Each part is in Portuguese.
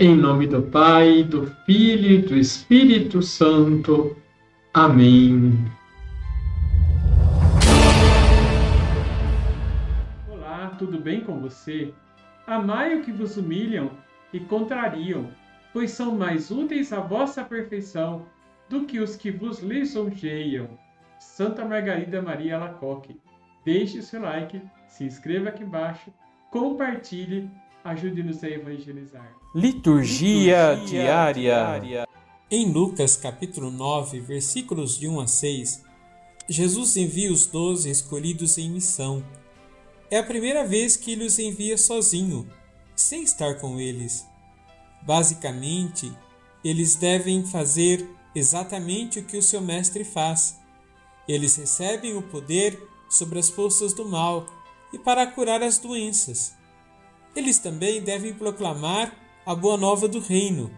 Em nome do Pai, do Filho e do Espírito Santo. Amém. Olá, tudo bem com você? Amai o que vos humilham e contrariam, pois são mais úteis à vossa perfeição do que os que vos lisonjeiam. Santa Margarida Maria Alacoque. Deixe seu like, se inscreva aqui embaixo, compartilhe Ajude-nos a evangelizar. Liturgia, Liturgia diária. diária. Em Lucas capítulo 9, versículos de 1 a 6, Jesus envia os doze escolhidos em missão. É a primeira vez que ele os envia sozinho, sem estar com eles. Basicamente, eles devem fazer exatamente o que o seu mestre faz. Eles recebem o poder sobre as forças do mal e para curar as doenças. Eles também devem proclamar a boa nova do reino.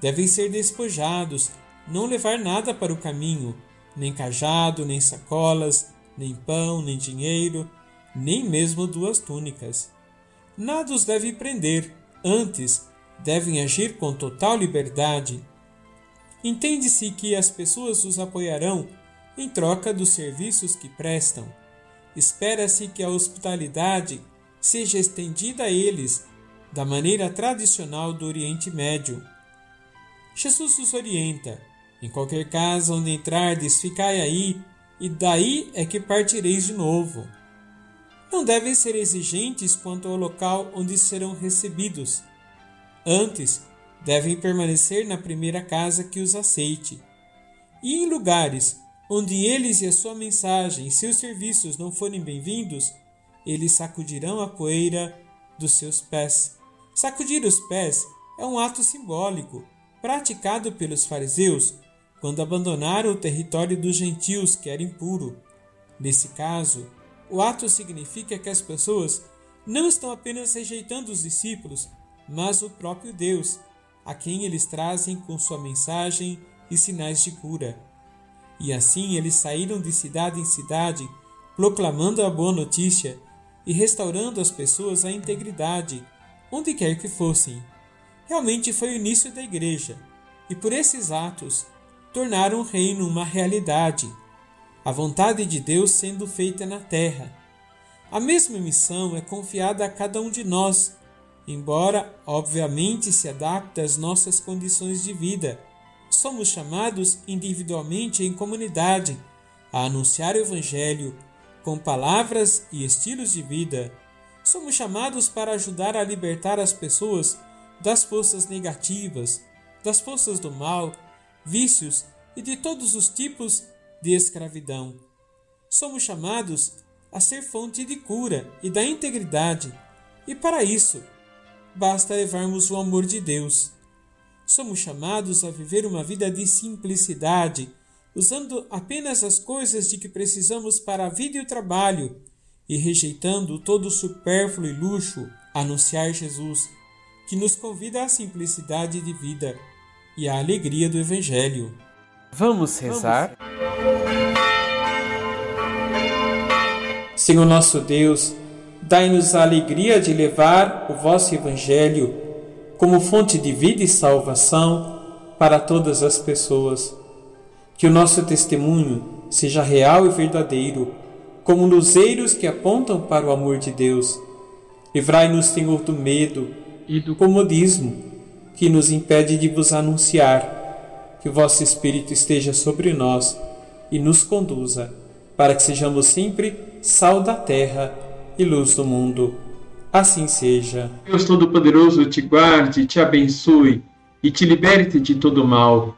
Devem ser despojados, não levar nada para o caminho, nem cajado, nem sacolas, nem pão, nem dinheiro, nem mesmo duas túnicas. Nada os deve prender, antes devem agir com total liberdade. Entende-se que as pessoas os apoiarão em troca dos serviços que prestam. Espera-se que a hospitalidade seja estendida a eles da maneira tradicional do Oriente Médio. Jesus os orienta: em qualquer casa onde entrardes, ficai aí, e daí é que partireis de novo. Não devem ser exigentes quanto ao local onde serão recebidos. Antes, devem permanecer na primeira casa que os aceite. E em lugares onde eles e a sua mensagem e seus serviços não forem bem-vindos, eles sacudirão a poeira dos seus pés. Sacudir os pés é um ato simbólico praticado pelos fariseus quando abandonaram o território dos gentios que era impuro. Nesse caso, o ato significa que as pessoas não estão apenas rejeitando os discípulos, mas o próprio Deus, a quem eles trazem com sua mensagem e sinais de cura. E assim eles saíram de cidade em cidade, proclamando a boa notícia e restaurando as pessoas à integridade, onde quer que fossem. Realmente foi o início da Igreja, e por esses atos tornaram o reino uma realidade, a vontade de Deus sendo feita na terra. A mesma missão é confiada a cada um de nós, embora, obviamente, se adapte às nossas condições de vida. Somos chamados individualmente em comunidade a anunciar o Evangelho com palavras e estilos de vida, somos chamados para ajudar a libertar as pessoas das forças negativas, das forças do mal, vícios e de todos os tipos de escravidão. Somos chamados a ser fonte de cura e da integridade, e para isso basta levarmos o amor de Deus. Somos chamados a viver uma vida de simplicidade usando apenas as coisas de que precisamos para a vida e o trabalho, e rejeitando todo o supérfluo e luxo, anunciar Jesus, que nos convida à simplicidade de vida e à alegria do Evangelho. Vamos rezar? Senhor nosso Deus, dai-nos a alegria de levar o vosso Evangelho como fonte de vida e salvação para todas as pessoas que o nosso testemunho seja real e verdadeiro, como luzeiros que apontam para o amor de Deus. Livrai-nos, Senhor, do medo e do comodismo que nos impede de vos anunciar. Que o vosso Espírito esteja sobre nós e nos conduza, para que sejamos sempre sal da terra e luz do mundo. Assim seja. Deus Todo-Poderoso te guarde, te abençoe e te liberte de todo mal